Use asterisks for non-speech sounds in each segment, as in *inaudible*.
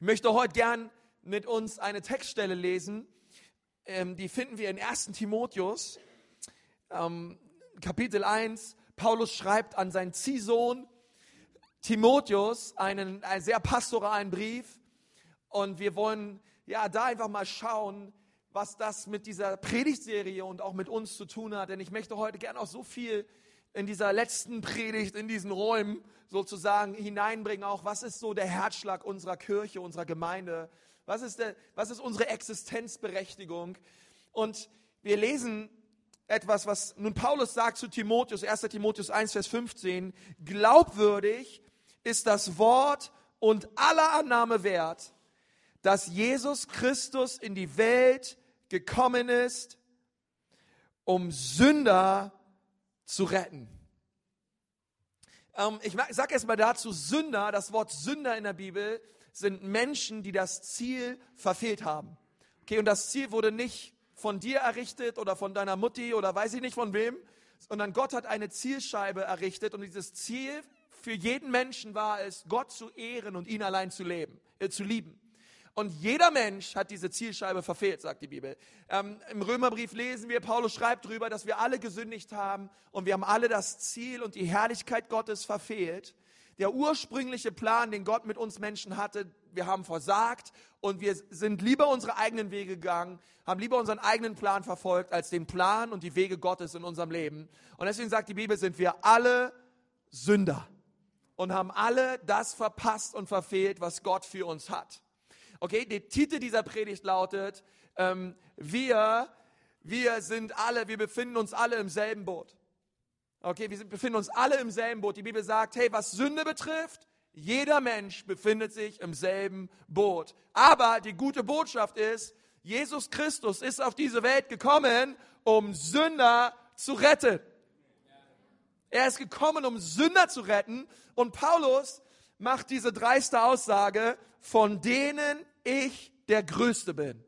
Ich möchte heute gern mit uns eine Textstelle lesen. Ähm, die finden wir in 1. Timotheus, ähm, Kapitel 1. Paulus schreibt an seinen Ziehsohn Timotheus einen, einen sehr pastoralen Brief. Und wir wollen ja da einfach mal schauen, was das mit dieser Predigtserie und auch mit uns zu tun hat. Denn ich möchte heute gerne auch so viel in dieser letzten Predigt, in diesen Räumen sozusagen hineinbringen, auch was ist so der Herzschlag unserer Kirche, unserer Gemeinde, was ist, der, was ist unsere Existenzberechtigung. Und wir lesen etwas, was nun Paulus sagt zu Timotheus, 1 Timotheus 1, Vers 15, glaubwürdig ist das Wort und aller Annahme wert, dass Jesus Christus in die Welt gekommen ist, um Sünder zu retten. Ähm, ich sage erst mal dazu, Sünder, das Wort Sünder in der Bibel sind Menschen, die das Ziel verfehlt haben. Okay, und das Ziel wurde nicht von dir errichtet oder von deiner Mutti oder weiß ich nicht von wem, sondern Gott hat eine Zielscheibe errichtet und dieses Ziel für jeden Menschen war es, Gott zu ehren und ihn allein zu leben, äh, zu lieben. Und jeder Mensch hat diese Zielscheibe verfehlt, sagt die Bibel. Ähm, Im Römerbrief lesen wir, Paulus schreibt darüber, dass wir alle gesündigt haben und wir haben alle das Ziel und die Herrlichkeit Gottes verfehlt. Der ursprüngliche Plan, den Gott mit uns Menschen hatte, wir haben versagt und wir sind lieber unsere eigenen Wege gegangen, haben lieber unseren eigenen Plan verfolgt, als den Plan und die Wege Gottes in unserem Leben. Und deswegen sagt die Bibel, sind wir alle Sünder und haben alle das verpasst und verfehlt, was Gott für uns hat. Okay, der Titel dieser Predigt lautet, ähm, wir, wir sind alle, wir befinden uns alle im selben Boot. Okay, wir befinden uns alle im selben Boot. Die Bibel sagt, hey, was Sünde betrifft, jeder Mensch befindet sich im selben Boot. Aber die gute Botschaft ist, Jesus Christus ist auf diese Welt gekommen, um Sünder zu retten. Er ist gekommen, um Sünder zu retten. Und Paulus macht diese dreiste Aussage, von denen ich der Größte bin.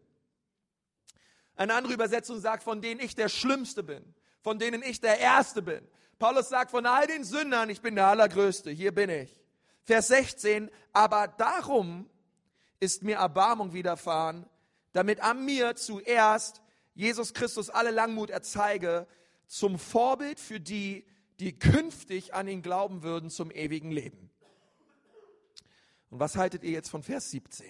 Eine andere Übersetzung sagt, von denen ich der Schlimmste bin, von denen ich der Erste bin. Paulus sagt, von all den Sündern, ich bin der Allergrößte, hier bin ich. Vers 16, aber darum ist mir Erbarmung widerfahren, damit an mir zuerst Jesus Christus alle Langmut erzeige, zum Vorbild für die, die künftig an ihn glauben würden zum ewigen Leben. Und was haltet ihr jetzt von Vers 17?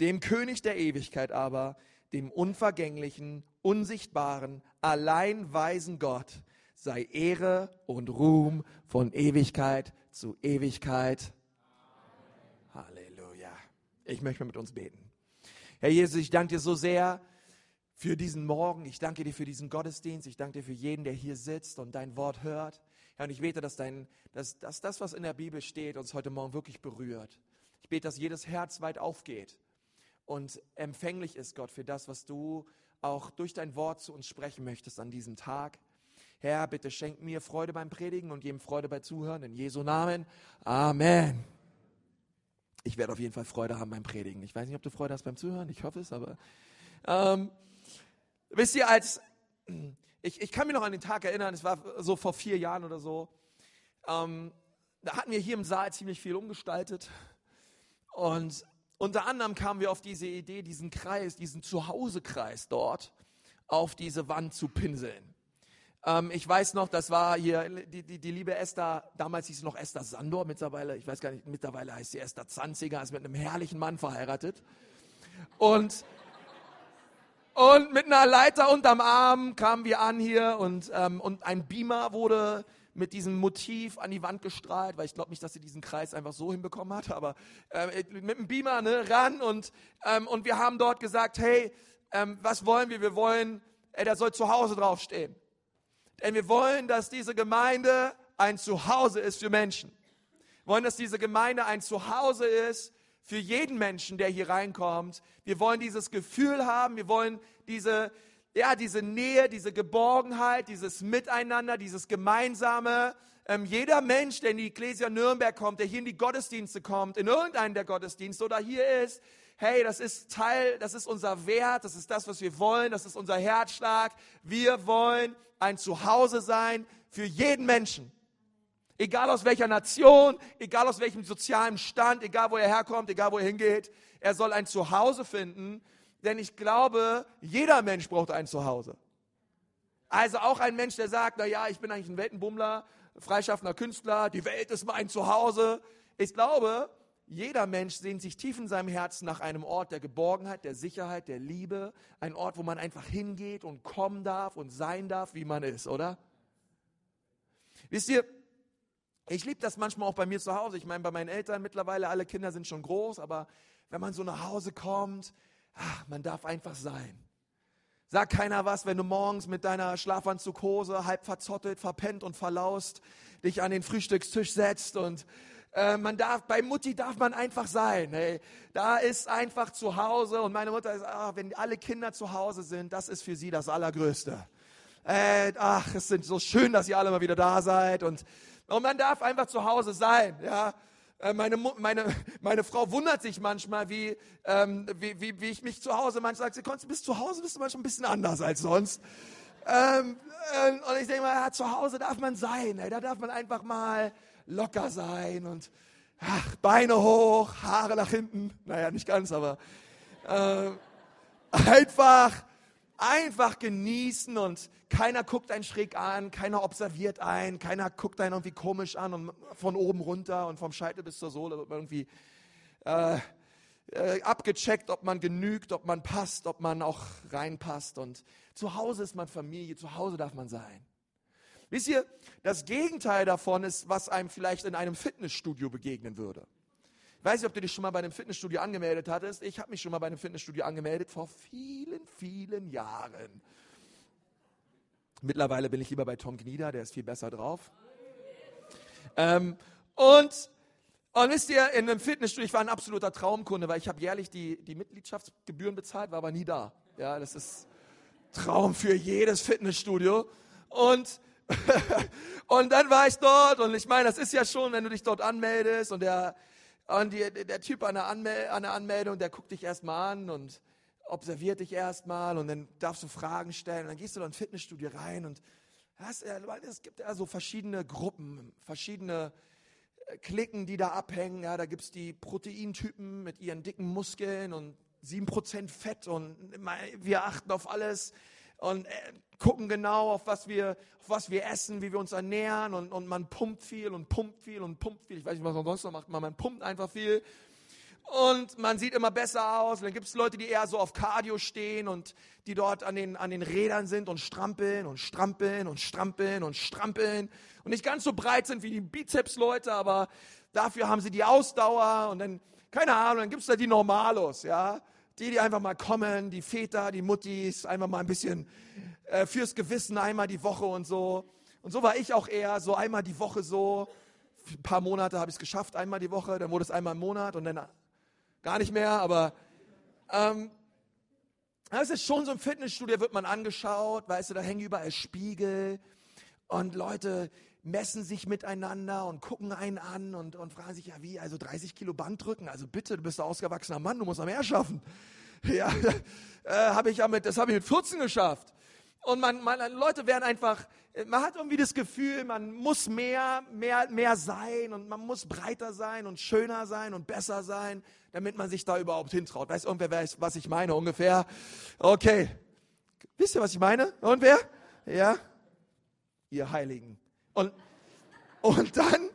Dem König der Ewigkeit aber, dem unvergänglichen, unsichtbaren, allein weisen Gott, sei Ehre und Ruhm von Ewigkeit zu Ewigkeit. Halleluja. Ich möchte mit uns beten. Herr Jesus, ich danke dir so sehr für diesen Morgen. Ich danke dir für diesen Gottesdienst. Ich danke dir für jeden, der hier sitzt und dein Wort hört. Herr, und ich bete, dass, dein, dass, dass das, was in der Bibel steht, uns heute Morgen wirklich berührt. Ich bete, dass jedes Herz weit aufgeht und empfänglich ist, Gott, für das, was du auch durch dein Wort zu uns sprechen möchtest an diesem Tag. Herr, bitte schenk mir Freude beim Predigen und jedem Freude bei Zuhören. In Jesu Namen. Amen. Ich werde auf jeden Fall Freude haben beim Predigen. Ich weiß nicht, ob du Freude hast beim Zuhören. Ich hoffe es, aber ähm, wisst ihr, als ich, ich kann mich noch an den Tag erinnern, es war so vor vier Jahren oder so. Ähm, da hatten wir hier im Saal ziemlich viel umgestaltet. Und unter anderem kamen wir auf diese Idee, diesen Kreis, diesen Zuhausekreis dort auf diese Wand zu pinseln. Ähm, ich weiß noch, das war hier die, die, die liebe Esther, damals hieß sie noch Esther Sandor, mittlerweile, ich weiß gar nicht, mittlerweile heißt sie Esther Zanziger, ist mit einem herrlichen Mann verheiratet. Und, und mit einer Leiter unterm Arm kamen wir an hier und, ähm, und ein Beamer wurde mit diesem Motiv an die Wand gestrahlt, weil ich glaube nicht, dass sie diesen Kreis einfach so hinbekommen hat, aber äh, mit dem Beamer ne, ran und, ähm, und wir haben dort gesagt, hey, ähm, was wollen wir? Wir wollen, ey, da soll zu Hause draufstehen. Denn wir wollen, dass diese Gemeinde ein Zuhause ist für Menschen. Wir wollen, dass diese Gemeinde ein Zuhause ist für jeden Menschen, der hier reinkommt. Wir wollen dieses Gefühl haben, wir wollen diese, ja, diese Nähe, diese Geborgenheit, dieses Miteinander, dieses Gemeinsame. Ähm, jeder Mensch, der in die Ecclesia Nürnberg kommt, der hier in die Gottesdienste kommt, in irgendeinen der Gottesdienste oder hier ist, hey, das ist Teil, das ist unser Wert, das ist das, was wir wollen, das ist unser Herzschlag. Wir wollen ein Zuhause sein für jeden Menschen. Egal aus welcher Nation, egal aus welchem sozialen Stand, egal wo er herkommt, egal wo er hingeht, er soll ein Zuhause finden, denn ich glaube, jeder Mensch braucht ein Zuhause. Also auch ein Mensch, der sagt, na ja, ich bin eigentlich ein Weltenbummler, freischaffender Künstler, die Welt ist mein Zuhause. Ich glaube, jeder Mensch sehnt sich tief in seinem Herzen nach einem Ort der Geborgenheit, der Sicherheit, der Liebe, ein Ort, wo man einfach hingeht und kommen darf und sein darf, wie man ist, oder? Wisst ihr, ich liebe das manchmal auch bei mir zu Hause. Ich meine, bei meinen Eltern mittlerweile, alle Kinder sind schon groß, aber wenn man so nach Hause kommt, ach, man darf einfach sein. Sag keiner was, wenn du morgens mit deiner Schlafanzughose halb verzottet, verpennt und verlaust dich an den Frühstückstisch setzt und äh, man darf, bei Mutti darf man einfach sein. Hey. Da ist einfach zu Hause und meine Mutter ist, ach, wenn alle Kinder zu Hause sind, das ist für sie das Allergrößte. Äh, ach, es sind so schön, dass ihr alle mal wieder da seid und, und man darf einfach zu Hause sein. Ja. Äh, meine, meine, meine Frau wundert sich manchmal, wie, ähm, wie, wie, wie ich mich zu Hause manchmal sage, sie bist zu Hause, bist du manchmal ein bisschen anders als sonst. Ähm, äh, und ich denke mal, ja, zu Hause darf man sein, ey, da darf man einfach mal locker sein und ach, Beine hoch, Haare nach hinten, naja, nicht ganz, aber äh, *laughs* einfach einfach genießen und keiner guckt einen schräg an, keiner observiert einen, keiner guckt einen irgendwie komisch an und von oben runter und vom Scheitel bis zur Sohle wird man irgendwie äh, äh, abgecheckt, ob man genügt, ob man passt, ob man auch reinpasst. Und zu Hause ist man Familie, zu Hause darf man sein. Wisst ihr, das Gegenteil davon ist, was einem vielleicht in einem Fitnessstudio begegnen würde. Weiß nicht, ob du dich schon mal bei einem Fitnessstudio angemeldet hattest. Ich habe mich schon mal bei einem Fitnessstudio angemeldet vor vielen, vielen Jahren. Mittlerweile bin ich lieber bei Tom Gnieder, der ist viel besser drauf. Ähm, und, und wisst ihr, in einem Fitnessstudio, ich war ein absoluter Traumkunde, weil ich habe jährlich die, die Mitgliedschaftsgebühren bezahlt, war aber nie da. Ja, das ist Traum für jedes Fitnessstudio. Und *laughs* und dann war ich dort und ich meine, das ist ja schon, wenn du dich dort anmeldest und der, und die, der Typ an der, Anmel an der Anmeldung, der guckt dich erstmal an und observiert dich erstmal und dann darfst du Fragen stellen und dann gehst du in ein Fitnessstudio rein und hast, es gibt ja so verschiedene Gruppen, verschiedene äh, Klicken, die da abhängen. Ja, da gibt es die Proteintypen mit ihren dicken Muskeln und 7% Fett und wir achten auf alles und äh, gucken genau, auf was wir, auf was wir essen, wie wir uns ernähren und, und man pumpt viel und pumpt viel und pumpt viel. Ich weiß nicht, was man sonst noch macht, man pumpt einfach viel. Und man sieht immer besser aus. Und dann gibt es Leute, die eher so auf Cardio stehen und die dort an den, an den Rädern sind und strampeln und strampeln und strampeln und strampeln und nicht ganz so breit sind wie die Bizeps-Leute, aber dafür haben sie die Ausdauer und dann, keine Ahnung, dann gibt es da die Normalos, ja. Die, die einfach mal kommen, die Väter, die Muttis, einfach mal ein bisschen äh, fürs Gewissen einmal die Woche und so. Und so war ich auch eher, so einmal die Woche so. Ein paar Monate habe ich es geschafft, einmal die Woche, dann wurde es einmal im Monat und dann gar nicht mehr, aber ähm, ist schon so ein Fitnessstudio, wird man angeschaut, weißt du, da hängen überall Spiegel und Leute messen sich miteinander und gucken einen an und, und fragen sich, ja wie, also 30 Kilo Band drücken, also bitte, du bist ein ausgewachsener Mann, du musst noch mehr schaffen. *laughs* Ja, äh, habe ich ja mit, das habe ich mit 14 geschafft. Und man, man, Leute werden einfach, man hat irgendwie das Gefühl, man muss mehr, mehr, mehr sein und man muss breiter sein und schöner sein und besser sein, damit man sich da überhaupt hintraut. Weiß irgendwer, weiß, was ich meine ungefähr? Okay. Wisst ihr, was ich meine? Und wer? Ja? Ihr Heiligen. Und, und dann,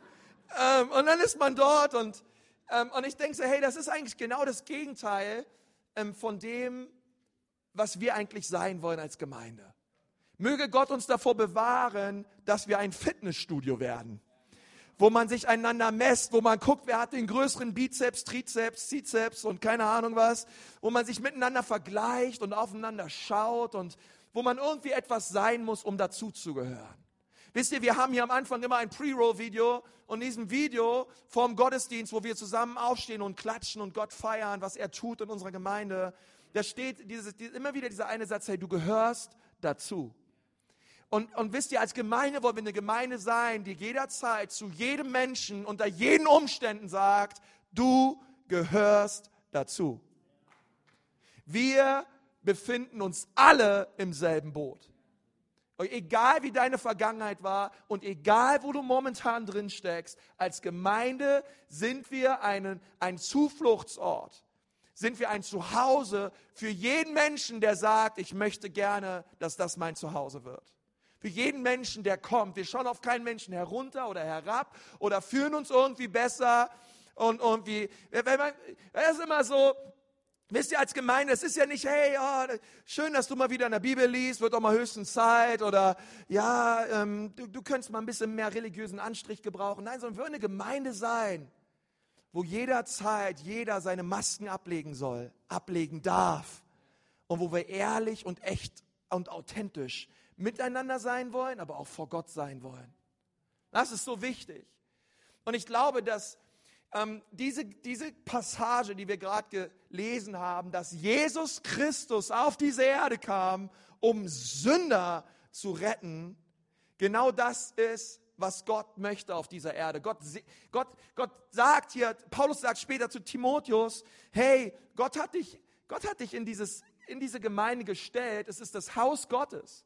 ähm, und dann ist man dort und, ähm, und ich denke so, hey, das ist eigentlich genau das Gegenteil ähm, von dem, was wir eigentlich sein wollen als Gemeinde. Möge Gott uns davor bewahren, dass wir ein Fitnessstudio werden, wo man sich einander messt, wo man guckt, wer hat den größeren Bizeps, Trizeps, Zizeps und keine Ahnung was, wo man sich miteinander vergleicht und aufeinander schaut und wo man irgendwie etwas sein muss, um dazuzugehören. Wisst ihr, wir haben hier am Anfang immer ein Pre-Roll-Video und in diesem Video vom Gottesdienst, wo wir zusammen aufstehen und klatschen und Gott feiern, was er tut in unserer Gemeinde, da steht dieses, immer wieder dieser eine Satz, hey, du gehörst dazu. Und, und wisst ihr, als Gemeinde wollen wir eine Gemeinde sein, die jederzeit zu jedem Menschen unter jeden Umständen sagt, du gehörst dazu. Wir befinden uns alle im selben Boot. Egal wie deine Vergangenheit war und egal wo du momentan drin steckst, als Gemeinde sind wir einen, ein Zufluchtsort. Sind wir ein Zuhause für jeden Menschen, der sagt, ich möchte gerne, dass das mein Zuhause wird. Für jeden Menschen, der kommt. Wir schauen auf keinen Menschen herunter oder herab oder fühlen uns irgendwie besser und irgendwie, wenn man, das ist immer so, Wisst ihr, als Gemeinde, es ist ja nicht, hey, oh, schön, dass du mal wieder in der Bibel liest, wird doch mal höchstens Zeit oder ja, ähm, du, du könntest mal ein bisschen mehr religiösen Anstrich gebrauchen. Nein, sondern wir wollen eine Gemeinde sein, wo jederzeit jeder seine Masken ablegen soll, ablegen darf und wo wir ehrlich und echt und authentisch miteinander sein wollen, aber auch vor Gott sein wollen. Das ist so wichtig. Und ich glaube, dass ähm, diese, diese Passage, die wir gerade gelesen haben, dass Jesus Christus auf diese Erde kam, um Sünder zu retten, genau das ist, was Gott möchte auf dieser Erde. Gott, Gott, Gott sagt hier, Paulus sagt später zu Timotheus, hey, Gott hat dich, Gott hat dich in, dieses, in diese Gemeinde gestellt, es ist das Haus Gottes.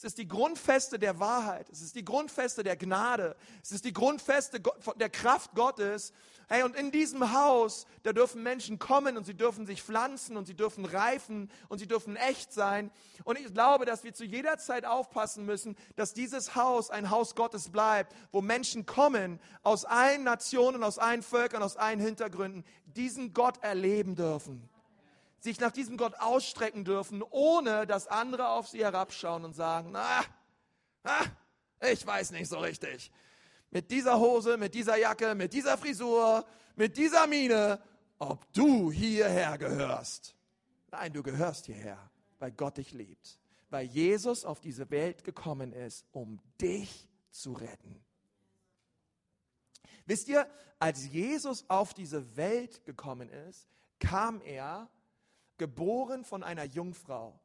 Es ist die Grundfeste der Wahrheit. Es ist die Grundfeste der Gnade. Es ist die Grundfeste der Kraft Gottes. Hey, und in diesem Haus, da dürfen Menschen kommen und sie dürfen sich pflanzen und sie dürfen reifen und sie dürfen echt sein. Und ich glaube, dass wir zu jeder Zeit aufpassen müssen, dass dieses Haus ein Haus Gottes bleibt, wo Menschen kommen aus allen Nationen, aus allen Völkern, aus allen Hintergründen, diesen Gott erleben dürfen sich nach diesem Gott ausstrecken dürfen, ohne dass andere auf sie herabschauen und sagen, na, na, ich weiß nicht so richtig. Mit dieser Hose, mit dieser Jacke, mit dieser Frisur, mit dieser Miene, ob du hierher gehörst. Nein, du gehörst hierher, weil Gott dich liebt, weil Jesus auf diese Welt gekommen ist, um dich zu retten. Wisst ihr, als Jesus auf diese Welt gekommen ist, kam er geboren von einer Jungfrau.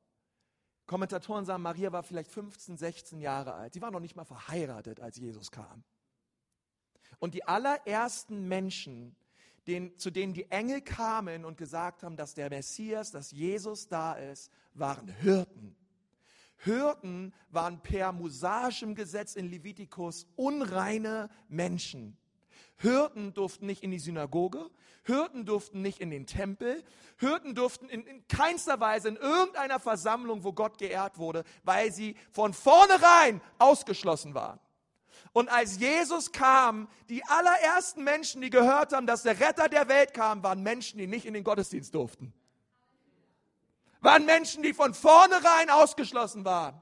Kommentatoren sagen, Maria war vielleicht 15, 16 Jahre alt. Sie war noch nicht mal verheiratet, als Jesus kam. Und die allerersten Menschen, den, zu denen die Engel kamen und gesagt haben, dass der Messias, dass Jesus da ist, waren Hirten. Hirten waren per mosaischem Gesetz in Levitikus unreine Menschen. Hirten durften nicht in die Synagoge, Hirten durften nicht in den Tempel, Hirten durften in, in keinster Weise in irgendeiner Versammlung, wo Gott geehrt wurde, weil sie von vornherein ausgeschlossen waren. Und als Jesus kam, die allerersten Menschen, die gehört haben, dass der Retter der Welt kam, waren Menschen, die nicht in den Gottesdienst durften. Waren Menschen, die von vornherein ausgeschlossen waren.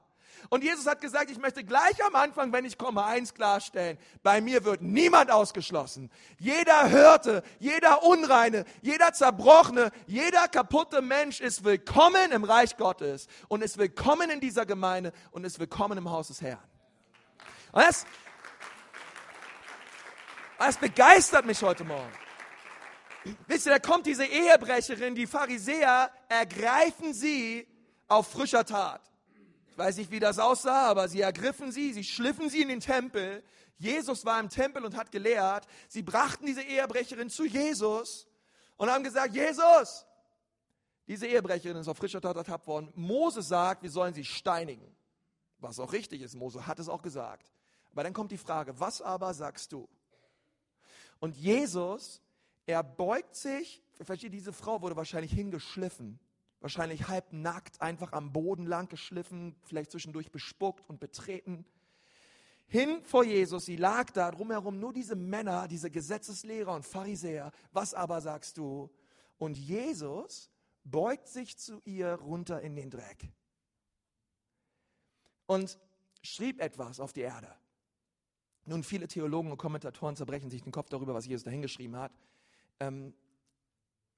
Und Jesus hat gesagt, ich möchte gleich am Anfang, wenn ich komme, eins klarstellen. Bei mir wird niemand ausgeschlossen. Jeder Hörte, jeder Unreine, jeder Zerbrochene, jeder kaputte Mensch ist willkommen im Reich Gottes und ist willkommen in dieser Gemeinde und ist willkommen im Haus des Herrn. Und das, das begeistert mich heute Morgen. Wisst ihr, da kommt diese Ehebrecherin, die Pharisäer ergreifen sie auf frischer Tat. Ich weiß nicht, wie das aussah, aber sie ergriffen sie, sie schliffen sie in den Tempel. Jesus war im Tempel und hat gelehrt. Sie brachten diese Ehebrecherin zu Jesus und haben gesagt, Jesus, diese Ehebrecherin ist auf frischer Tat ertappt worden. Mose sagt, wir sollen sie steinigen. Was auch richtig ist, Mose hat es auch gesagt. Aber dann kommt die Frage, was aber sagst du? Und Jesus, er beugt sich, versteht, diese Frau wurde wahrscheinlich hingeschliffen wahrscheinlich halb nackt, einfach am Boden lang geschliffen, vielleicht zwischendurch bespuckt und betreten. Hin vor Jesus, sie lag da drumherum nur diese Männer, diese Gesetzeslehrer und Pharisäer. Was aber sagst du? Und Jesus beugt sich zu ihr runter in den Dreck und schrieb etwas auf die Erde. Nun, viele Theologen und Kommentatoren zerbrechen sich den Kopf darüber, was Jesus dahingeschrieben hat. Ähm,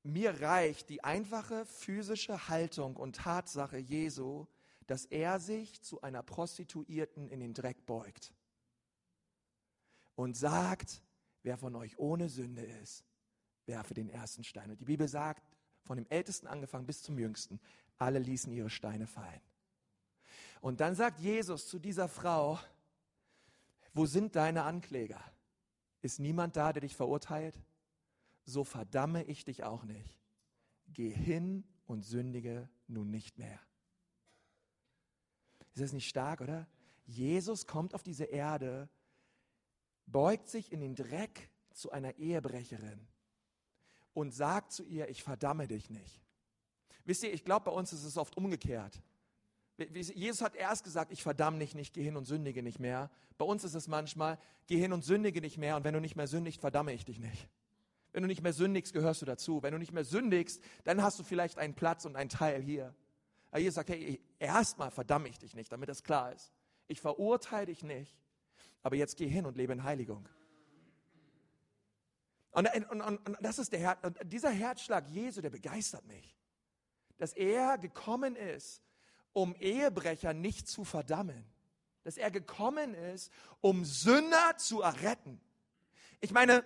mir reicht die einfache physische Haltung und Tatsache Jesu, dass er sich zu einer Prostituierten in den Dreck beugt und sagt, wer von euch ohne Sünde ist, werfe den ersten Stein. Und die Bibel sagt, von dem Ältesten angefangen bis zum Jüngsten, alle ließen ihre Steine fallen. Und dann sagt Jesus zu dieser Frau, wo sind deine Ankläger? Ist niemand da, der dich verurteilt? So verdamme ich dich auch nicht. Geh hin und sündige nun nicht mehr. Ist das nicht stark, oder? Jesus kommt auf diese Erde, beugt sich in den Dreck zu einer Ehebrecherin und sagt zu ihr, ich verdamme dich nicht. Wisst ihr, ich glaube, bei uns ist es oft umgekehrt. Jesus hat erst gesagt, ich verdamme dich nicht, geh hin und sündige nicht mehr. Bei uns ist es manchmal, geh hin und sündige nicht mehr und wenn du nicht mehr sündigst, verdamme ich dich nicht. Wenn du nicht mehr sündigst, gehörst du dazu. Wenn du nicht mehr sündigst, dann hast du vielleicht einen Platz und einen Teil hier. Aber Jesus sagt, hey, erstmal verdamme ich dich nicht, damit das klar ist. Ich verurteile dich nicht, aber jetzt geh hin und lebe in Heiligung. Und, und, und, und das ist der Her und dieser Herzschlag Jesu, der begeistert mich. Dass er gekommen ist, um Ehebrecher nicht zu verdammen. Dass er gekommen ist, um Sünder zu erretten. Ich meine,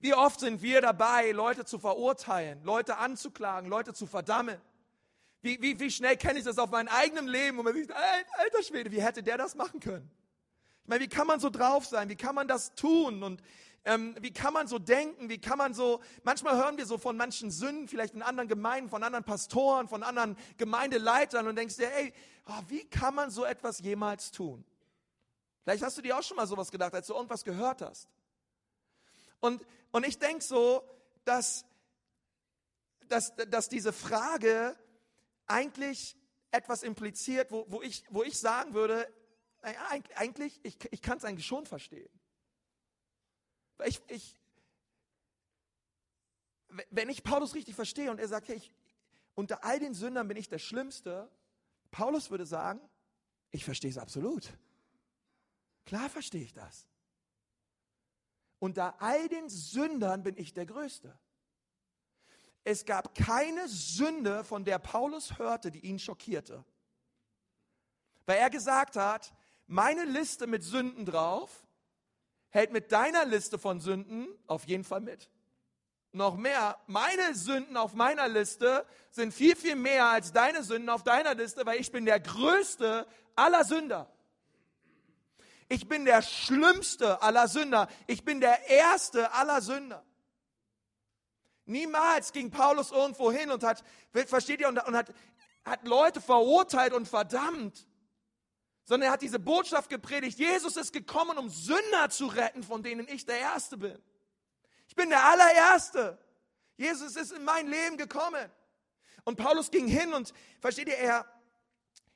wie oft sind wir dabei, Leute zu verurteilen, Leute anzuklagen, Leute zu verdammen? Wie, wie, wie schnell kenne ich das auf meinem eigenen Leben, wo man sich, alter Schwede, wie hätte der das machen können? Ich meine, wie kann man so drauf sein? Wie kann man das tun? Und ähm, wie kann man so denken? Wie kann man so, manchmal hören wir so von manchen Sünden, vielleicht in anderen Gemeinden, von anderen Pastoren, von anderen Gemeindeleitern und denkst dir, ey, oh, wie kann man so etwas jemals tun? Vielleicht hast du dir auch schon mal sowas gedacht, als du irgendwas gehört hast. Und, und ich denke so, dass, dass, dass diese Frage eigentlich etwas impliziert, wo, wo, ich, wo ich sagen würde, naja, eigentlich, ich, ich kann es eigentlich schon verstehen. Ich, ich, wenn ich Paulus richtig verstehe und er sagt, hey, ich, unter all den Sündern bin ich der Schlimmste, Paulus würde sagen, ich verstehe es absolut. Klar verstehe ich das. Unter all den Sündern bin ich der Größte. Es gab keine Sünde, von der Paulus hörte, die ihn schockierte. Weil er gesagt hat, meine Liste mit Sünden drauf hält mit deiner Liste von Sünden auf jeden Fall mit. Noch mehr, meine Sünden auf meiner Liste sind viel, viel mehr als deine Sünden auf deiner Liste, weil ich bin der größte aller Sünder. Ich bin der schlimmste aller Sünder. Ich bin der erste aller Sünder. Niemals ging Paulus irgendwo hin und hat, versteht ihr, und, und hat, hat Leute verurteilt und verdammt sondern er hat diese Botschaft gepredigt, Jesus ist gekommen, um Sünder zu retten, von denen ich der Erste bin. Ich bin der allererste. Jesus ist in mein Leben gekommen. Und Paulus ging hin und, versteht ihr, er,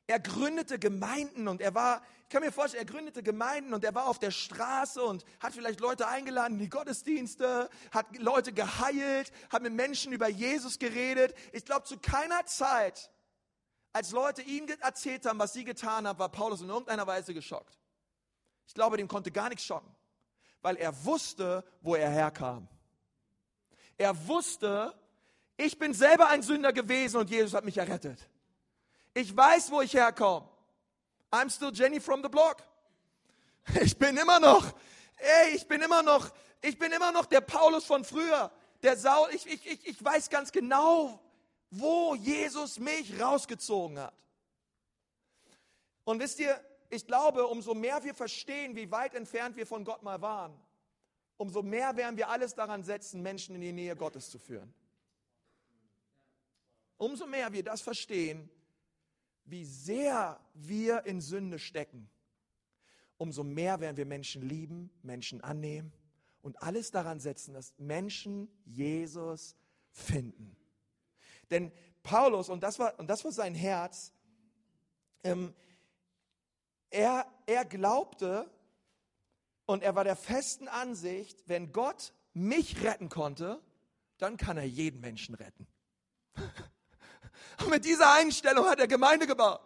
er gründete Gemeinden und er war, kann mir vorstellen, er gründete Gemeinden und er war auf der Straße und hat vielleicht Leute eingeladen in die Gottesdienste, hat Leute geheilt, hat mit Menschen über Jesus geredet. Ich glaube, zu keiner Zeit als Leute ihm erzählt haben, was sie getan haben, war Paulus in irgendeiner Weise geschockt. Ich glaube, dem konnte gar nichts schocken, weil er wusste, wo er herkam. Er wusste, ich bin selber ein Sünder gewesen und Jesus hat mich errettet. Ich weiß, wo ich herkomme. I'm still Jenny from the block. Ich bin immer noch, ey, ich bin immer noch, ich bin immer noch der Paulus von früher. Der Saul, ich, ich, ich, ich weiß ganz genau, wo Jesus mich rausgezogen hat. Und wisst ihr, ich glaube, umso mehr wir verstehen, wie weit entfernt wir von Gott mal waren, umso mehr werden wir alles daran setzen, Menschen in die Nähe Gottes zu führen. Umso mehr wir das verstehen, wie sehr wir in Sünde stecken, umso mehr werden wir Menschen lieben, Menschen annehmen und alles daran setzen, dass Menschen Jesus finden. Denn Paulus, und das war, und das war sein Herz, ähm, er, er glaubte und er war der festen Ansicht, wenn Gott mich retten konnte, dann kann er jeden Menschen retten. *laughs* Mit dieser Einstellung hat er Gemeinde gebaut.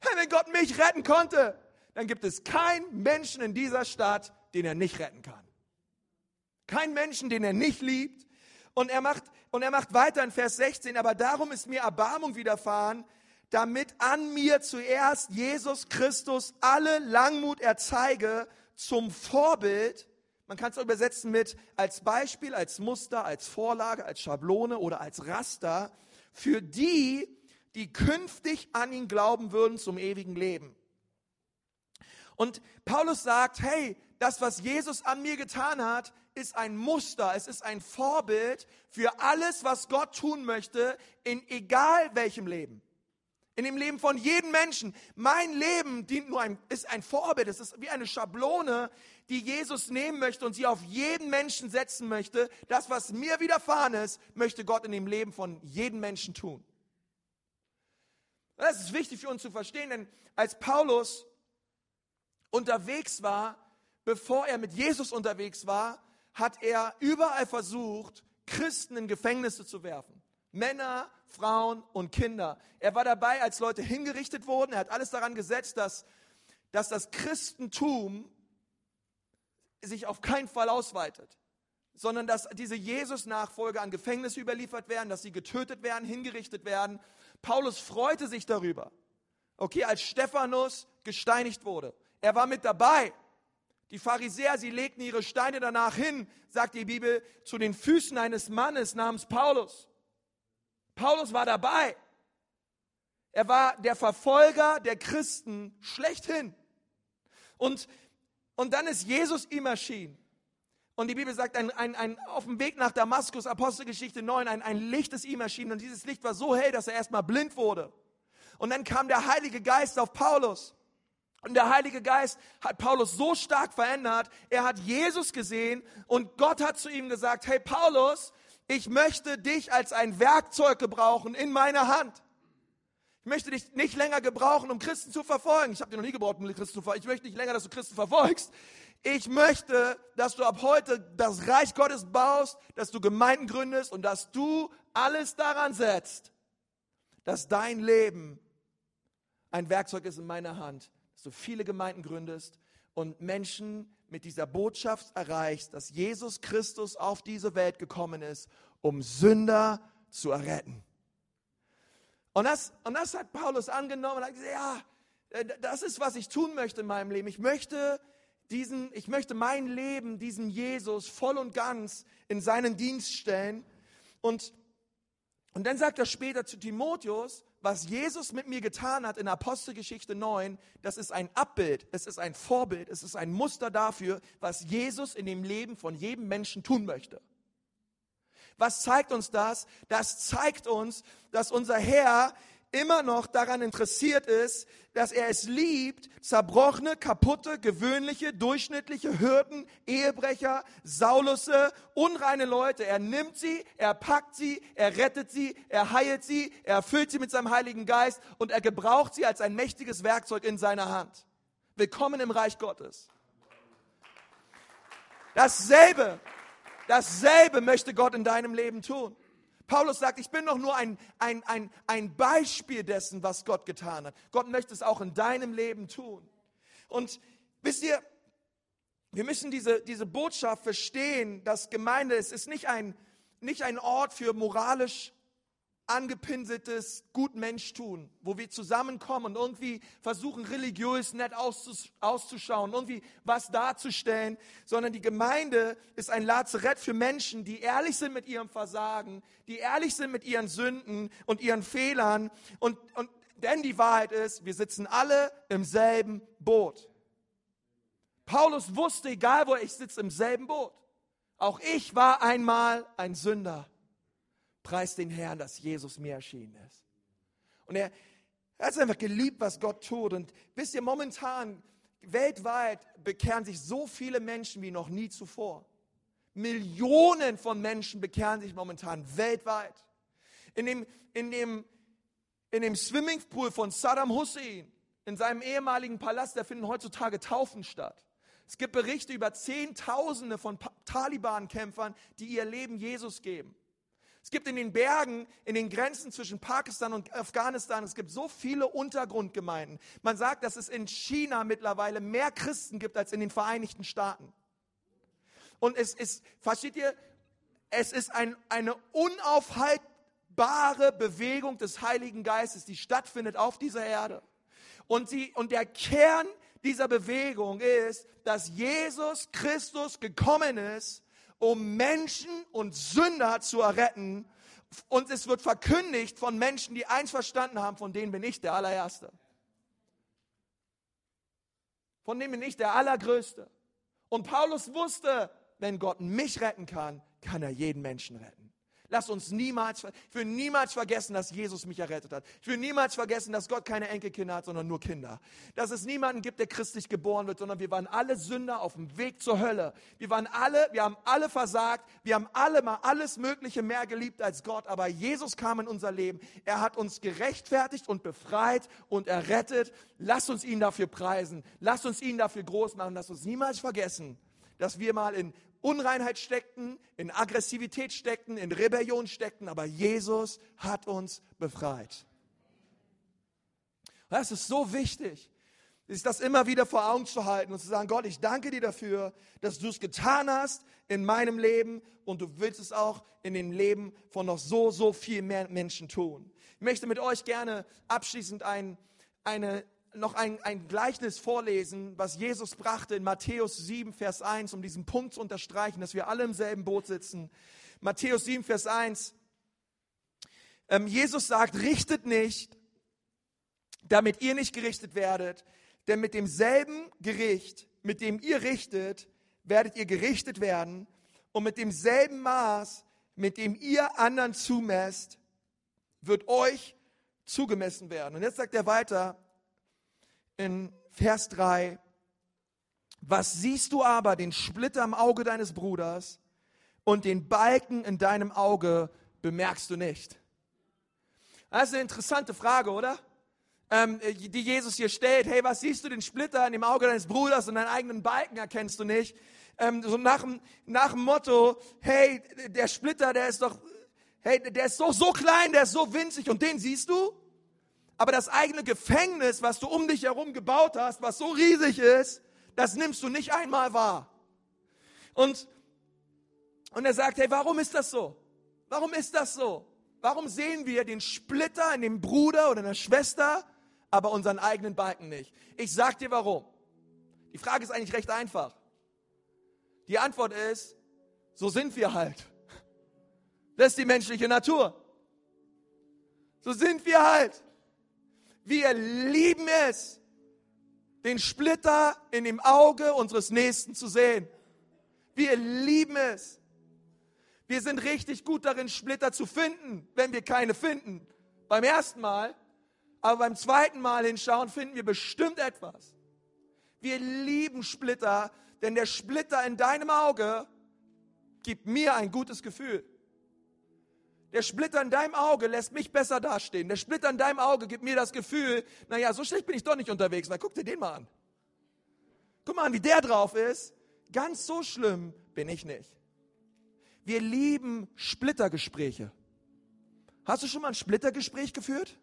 Hey, wenn Gott mich retten konnte, dann gibt es keinen Menschen in dieser Stadt, den er nicht retten kann. Kein Menschen, den er nicht liebt. Und er macht und er macht weiter in Vers 16, aber darum ist mir Erbarmung widerfahren, damit an mir zuerst Jesus Christus alle Langmut erzeige zum Vorbild. Man kann es übersetzen mit als Beispiel, als Muster, als Vorlage, als Schablone oder als Raster für die, die künftig an ihn glauben würden zum ewigen Leben. Und Paulus sagt, hey, das, was Jesus an mir getan hat, ist ein Muster, es ist ein Vorbild für alles, was Gott tun möchte, in egal welchem Leben. In dem Leben von jedem Menschen. Mein Leben dient nur ein, ist ein Vorbild. Es ist wie eine Schablone, die Jesus nehmen möchte und sie auf jeden Menschen setzen möchte. Das, was mir widerfahren ist, möchte Gott in dem Leben von jedem Menschen tun. Das ist wichtig für uns zu verstehen, denn als Paulus unterwegs war, bevor er mit Jesus unterwegs war, hat er überall versucht, Christen in Gefängnisse zu werfen. Männer, Frauen und Kinder. Er war dabei, als Leute hingerichtet wurden. Er hat alles daran gesetzt, dass, dass das Christentum sich auf keinen Fall ausweitet, sondern dass diese Jesus-Nachfolger an Gefängnisse überliefert werden, dass sie getötet werden, hingerichtet werden. Paulus freute sich darüber. Okay, als Stephanus gesteinigt wurde. Er war mit dabei. Die Pharisäer, sie legten ihre Steine danach hin, sagt die Bibel, zu den Füßen eines Mannes namens Paulus. Paulus war dabei. Er war der Verfolger der Christen schlechthin. Und, und dann ist Jesus ihm erschienen. Und die Bibel sagt, ein, ein, ein, auf dem Weg nach Damaskus, Apostelgeschichte 9, ein, ein Licht ist ihm erschienen. Und dieses Licht war so hell, dass er erstmal blind wurde. Und dann kam der Heilige Geist auf Paulus. Und der Heilige Geist hat Paulus so stark verändert. Er hat Jesus gesehen und Gott hat zu ihm gesagt, hey Paulus, ich möchte dich als ein Werkzeug gebrauchen in meiner Hand. Ich möchte dich nicht länger gebrauchen, um Christen zu verfolgen. Ich habe dich noch nie gebraucht, um Christen zu verfolgen. Ich möchte nicht länger, dass du Christen verfolgst. Ich möchte, dass du ab heute das Reich Gottes baust, dass du Gemeinden gründest und dass du alles daran setzt, dass dein Leben ein Werkzeug ist in meiner Hand, dass du viele Gemeinden gründest und Menschen mit dieser Botschaft erreichst, dass Jesus Christus auf diese Welt gekommen ist, um Sünder zu erretten. Und das, und das hat Paulus angenommen und hat gesagt, ja, äh, das ist, was ich tun möchte in meinem Leben. Ich möchte diesen, ich möchte mein Leben, diesen Jesus voll und ganz in seinen Dienst stellen. Und, und dann sagt er später zu Timotheus, was Jesus mit mir getan hat in Apostelgeschichte 9, das ist ein Abbild, es ist ein Vorbild, es ist ein Muster dafür, was Jesus in dem Leben von jedem Menschen tun möchte. Was zeigt uns das? Das zeigt uns, dass unser Herr immer noch daran interessiert ist, dass er es liebt, zerbrochene, kaputte, gewöhnliche, durchschnittliche Hürden, Ehebrecher, Saulusse, unreine Leute. Er nimmt sie, er packt sie, er rettet sie, er heilt sie, er erfüllt sie mit seinem Heiligen Geist und er gebraucht sie als ein mächtiges Werkzeug in seiner Hand. Willkommen im Reich Gottes. Dasselbe, dasselbe möchte Gott in deinem Leben tun. Paulus sagt, ich bin doch nur ein, ein, ein, ein Beispiel dessen, was Gott getan hat. Gott möchte es auch in deinem Leben tun. Und wisst ihr, wir müssen diese, diese Botschaft verstehen, dass Gemeinde, es ist nicht ein, nicht ein Ort für moralisch angepinseltes Gutmensch-Tun, wo wir zusammenkommen und irgendwie versuchen, religiös nett auszuschauen, irgendwie was darzustellen, sondern die Gemeinde ist ein Lazarett für Menschen, die ehrlich sind mit ihrem Versagen, die ehrlich sind mit ihren Sünden und ihren Fehlern. Und, und denn die Wahrheit ist, wir sitzen alle im selben Boot. Paulus wusste, egal wo ich sitze, im selben Boot. Auch ich war einmal ein Sünder. Preis den Herrn, dass Jesus mir erschienen ist. Und er, er hat einfach geliebt, was Gott tut. Und wisst ihr, momentan, weltweit bekehren sich so viele Menschen wie noch nie zuvor. Millionen von Menschen bekehren sich momentan weltweit. In dem, in dem, in dem Swimmingpool von Saddam Hussein, in seinem ehemaligen Palast, da finden heutzutage Taufen statt. Es gibt Berichte über Zehntausende von Taliban-Kämpfern, die ihr Leben Jesus geben. Es gibt in den Bergen, in den Grenzen zwischen Pakistan und Afghanistan, es gibt so viele Untergrundgemeinden. Man sagt, dass es in China mittlerweile mehr Christen gibt als in den Vereinigten Staaten. Und es ist, versteht ihr, es ist ein, eine unaufhaltbare Bewegung des Heiligen Geistes, die stattfindet auf dieser Erde. Und, sie, und der Kern dieser Bewegung ist, dass Jesus Christus gekommen ist, um Menschen und Sünder zu erretten. Und es wird verkündigt von Menschen, die eins verstanden haben, von denen bin ich der allererste. Von denen bin ich der allergrößte. Und Paulus wusste, wenn Gott mich retten kann, kann er jeden Menschen retten. Lass uns niemals, ich will niemals vergessen, dass Jesus mich errettet hat. Ich will niemals vergessen, dass Gott keine Enkelkinder hat, sondern nur Kinder. Dass es niemanden gibt, der christlich geboren wird, sondern wir waren alle Sünder auf dem Weg zur Hölle. Wir waren alle, wir haben alle versagt. Wir haben alle mal alles Mögliche mehr geliebt als Gott. Aber Jesus kam in unser Leben. Er hat uns gerechtfertigt und befreit und errettet. Lass uns ihn dafür preisen. Lass uns ihn dafür groß machen. Lass uns niemals vergessen, dass wir mal in Unreinheit steckten, in Aggressivität steckten, in Rebellion steckten, aber Jesus hat uns befreit. Das ist so wichtig, sich das immer wieder vor Augen zu halten und zu sagen, Gott, ich danke dir dafür, dass du es getan hast in meinem Leben und du willst es auch in dem Leben von noch so, so viel mehr Menschen tun. Ich möchte mit euch gerne abschließend ein, eine noch ein, ein Gleichnis vorlesen, was Jesus brachte in Matthäus 7, Vers 1, um diesen Punkt zu unterstreichen, dass wir alle im selben Boot sitzen. Matthäus 7, Vers 1. Ähm, Jesus sagt, richtet nicht, damit ihr nicht gerichtet werdet, denn mit demselben Gericht, mit dem ihr richtet, werdet ihr gerichtet werden und mit demselben Maß, mit dem ihr anderen zumesst, wird euch zugemessen werden. Und jetzt sagt er weiter, in Vers 3, was siehst du aber, den Splitter im Auge deines Bruders und den Balken in deinem Auge bemerkst du nicht? Das ist eine interessante Frage, oder? Ähm, die Jesus hier stellt. Hey, was siehst du, den Splitter in dem Auge deines Bruders und deinen eigenen Balken erkennst du nicht? Ähm, so nach, nach dem Motto, hey, der Splitter, der ist doch, hey, der ist so, so klein, der ist so winzig und den siehst du? Aber das eigene Gefängnis, was du um dich herum gebaut hast, was so riesig ist, das nimmst du nicht einmal wahr. Und, und er sagt, hey, warum ist das so? Warum ist das so? Warum sehen wir den Splitter in dem Bruder oder in der Schwester, aber unseren eigenen Balken nicht? Ich sag dir warum. Die Frage ist eigentlich recht einfach. Die Antwort ist, so sind wir halt. Das ist die menschliche Natur. So sind wir halt. Wir lieben es, den Splitter in dem Auge unseres Nächsten zu sehen. Wir lieben es. Wir sind richtig gut darin, Splitter zu finden, wenn wir keine finden. Beim ersten Mal, aber beim zweiten Mal hinschauen, finden wir bestimmt etwas. Wir lieben Splitter, denn der Splitter in deinem Auge gibt mir ein gutes Gefühl. Der Splitter in deinem Auge lässt mich besser dastehen. Der Splitter in deinem Auge gibt mir das Gefühl, naja, so schlecht bin ich doch nicht unterwegs, weil guck dir den mal an. Guck mal an, wie der drauf ist. Ganz so schlimm bin ich nicht. Wir lieben Splittergespräche. Hast du schon mal ein Splittergespräch geführt?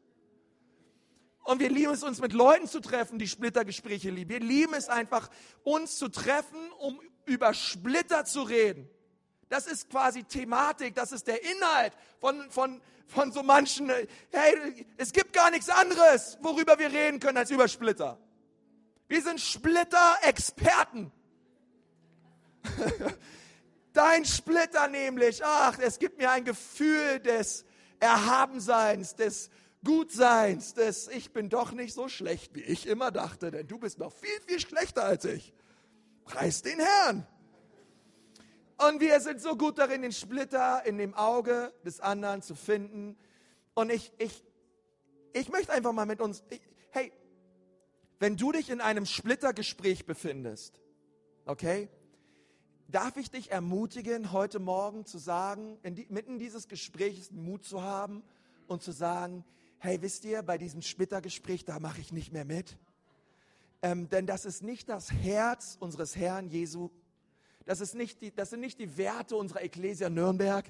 Und wir lieben es, uns mit Leuten zu treffen, die Splittergespräche lieben. Wir lieben es einfach, uns zu treffen, um über Splitter zu reden. Das ist quasi Thematik, das ist der Inhalt von, von, von so manchen. Hey, es gibt gar nichts anderes, worüber wir reden können als über Splitter. Wir sind Splitter-Experten. *laughs* Dein Splitter nämlich, ach, es gibt mir ein Gefühl des Erhabenseins, des Gutseins, des Ich bin doch nicht so schlecht, wie ich immer dachte, denn du bist noch viel, viel schlechter als ich. Preis den Herrn. Und wir sind so gut darin, den Splitter in dem Auge des anderen zu finden. Und ich, ich, ich möchte einfach mal mit uns, ich, hey, wenn du dich in einem Splittergespräch befindest, okay, darf ich dich ermutigen, heute Morgen zu sagen, in die, mitten dieses Gesprächs Mut zu haben und zu sagen, hey, wisst ihr, bei diesem Splittergespräch, da mache ich nicht mehr mit. Ähm, denn das ist nicht das Herz unseres Herrn Jesu das, ist nicht die, das sind nicht die Werte unserer Ecclesia Nürnberg.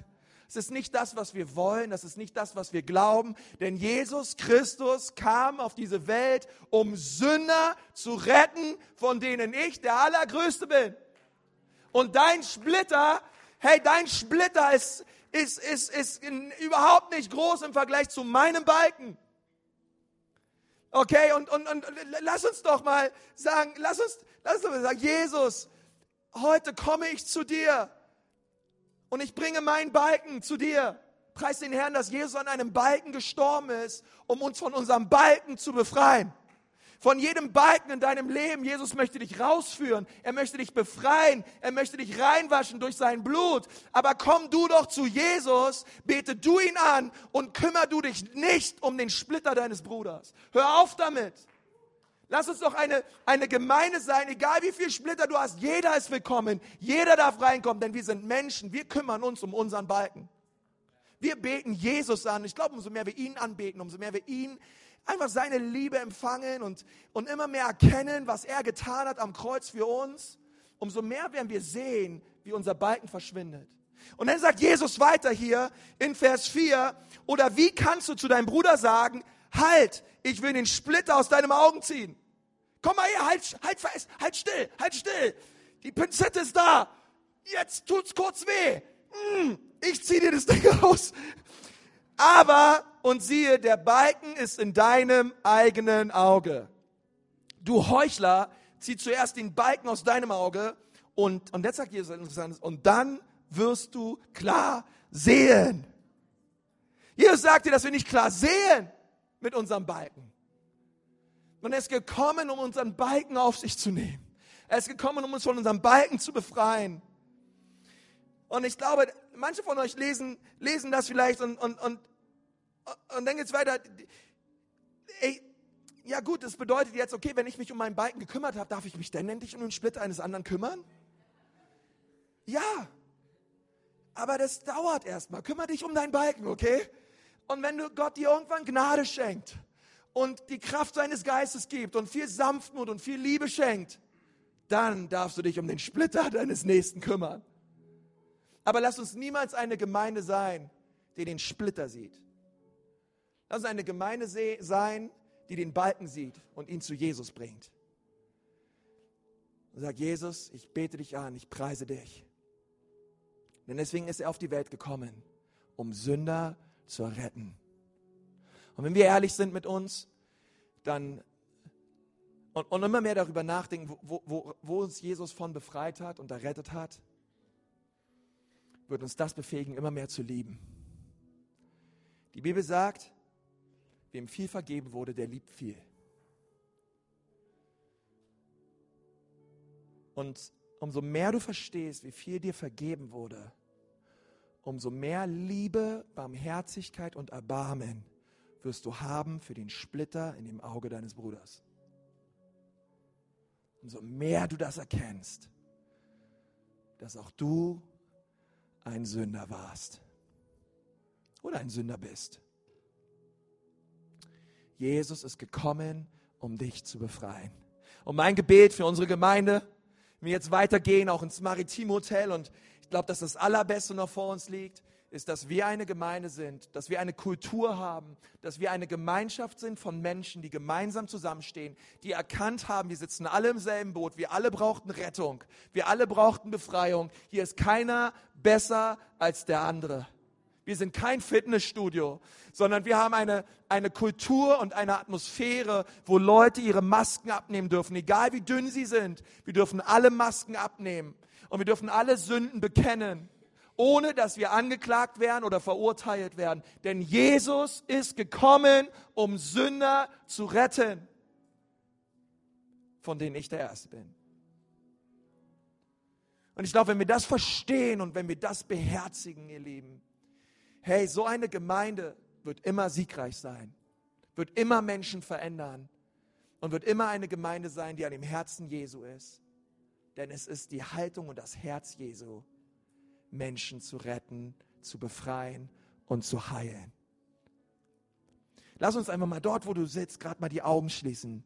Es ist nicht das, was wir wollen, das ist nicht das, was wir glauben, denn Jesus Christus kam auf diese Welt, um Sünder zu retten, von denen ich der Allergrößte bin. Und dein Splitter, hey, dein Splitter ist, ist, ist, ist überhaupt nicht groß im Vergleich zu meinem Balken. Okay, und, und, und lass uns doch mal sagen, lass uns, lass uns mal sagen, Jesus, heute komme ich zu dir und ich bringe meinen Balken zu dir. Preis den Herrn, dass Jesus an einem Balken gestorben ist, um uns von unserem Balken zu befreien. von jedem Balken in deinem Leben. Jesus möchte dich rausführen. Er möchte dich befreien. Er möchte dich reinwaschen durch sein Blut. Aber komm du doch zu Jesus, bete du ihn an und kümmer du dich nicht um den Splitter deines Bruders. Hör auf damit. Lass uns doch eine, eine Gemeinde sein, egal wie viel Splitter du hast. Jeder ist willkommen. Jeder darf reinkommen, denn wir sind Menschen. Wir kümmern uns um unseren Balken. Wir beten Jesus an. Ich glaube, umso mehr wir ihn anbeten, umso mehr wir ihn einfach seine Liebe empfangen und, und immer mehr erkennen, was er getan hat am Kreuz für uns, umso mehr werden wir sehen, wie unser Balken verschwindet. Und dann sagt Jesus weiter hier in Vers 4, oder wie kannst du zu deinem Bruder sagen, halt, ich will den Splitter aus deinem Augen ziehen. Komm mal her, halt, halt fest, halt still, halt still. Die Pinzette ist da. Jetzt tut's kurz weh. Mm, ich zieh dir das Ding *laughs* raus. Aber, und siehe, der Balken ist in deinem eigenen Auge. Du Heuchler, zieh zuerst den Balken aus deinem Auge und, und jetzt sagt Jesus Interessantes, und dann wirst du klar sehen. Jesus sagt dir, dass wir nicht klar sehen mit unserem Balken. Und er ist gekommen, um unseren Balken auf sich zu nehmen. Er ist gekommen, um uns von unserem Balken zu befreien. Und ich glaube, manche von euch lesen, lesen das vielleicht und, und, und, und dann geht es weiter. Ey, ja gut, das bedeutet jetzt, okay, wenn ich mich um meinen Balken gekümmert habe, darf ich mich denn endlich um den Splitter eines anderen kümmern? Ja, aber das dauert erstmal. Kümmer dich um deinen Balken, okay? Und wenn du Gott dir irgendwann Gnade schenkt und die Kraft seines Geistes gibt und viel Sanftmut und viel Liebe schenkt, dann darfst du dich um den Splitter deines Nächsten kümmern. Aber lass uns niemals eine Gemeinde sein, die den Splitter sieht. Lass uns eine Gemeinde sein, die den Balken sieht und ihn zu Jesus bringt. Und sagt, Jesus, ich bete dich an, ich preise dich. Denn deswegen ist er auf die Welt gekommen, um Sünder zu retten. Und wenn wir ehrlich sind mit uns, dann und, und immer mehr darüber nachdenken, wo, wo, wo uns Jesus von befreit hat und errettet hat, wird uns das befähigen, immer mehr zu lieben. Die Bibel sagt, wem viel vergeben wurde, der liebt viel. Und umso mehr du verstehst, wie viel dir vergeben wurde, umso mehr Liebe, Barmherzigkeit und Erbarmen wirst du haben für den Splitter in dem Auge deines Bruders. Umso mehr du das erkennst, dass auch du ein Sünder warst oder ein Sünder bist. Jesus ist gekommen, um dich zu befreien. Und mein Gebet für unsere Gemeinde, wenn wir jetzt weitergehen, auch ins Maritim Hotel, und ich glaube, dass das Allerbeste noch vor uns liegt, ist, dass wir eine Gemeinde sind, dass wir eine Kultur haben, dass wir eine Gemeinschaft sind von Menschen, die gemeinsam zusammenstehen, die erkannt haben, wir sitzen alle im selben Boot, wir alle brauchten Rettung, wir alle brauchten Befreiung. Hier ist keiner besser als der andere. Wir sind kein Fitnessstudio, sondern wir haben eine, eine Kultur und eine Atmosphäre, wo Leute ihre Masken abnehmen dürfen, egal wie dünn sie sind. Wir dürfen alle Masken abnehmen und wir dürfen alle Sünden bekennen ohne dass wir angeklagt werden oder verurteilt werden. Denn Jesus ist gekommen, um Sünder zu retten, von denen ich der Erste bin. Und ich glaube, wenn wir das verstehen und wenn wir das beherzigen, ihr Lieben, hey, so eine Gemeinde wird immer siegreich sein, wird immer Menschen verändern und wird immer eine Gemeinde sein, die an dem Herzen Jesu ist. Denn es ist die Haltung und das Herz Jesu, Menschen zu retten, zu befreien und zu heilen. Lass uns einfach mal dort, wo du sitzt, gerade mal die Augen schließen.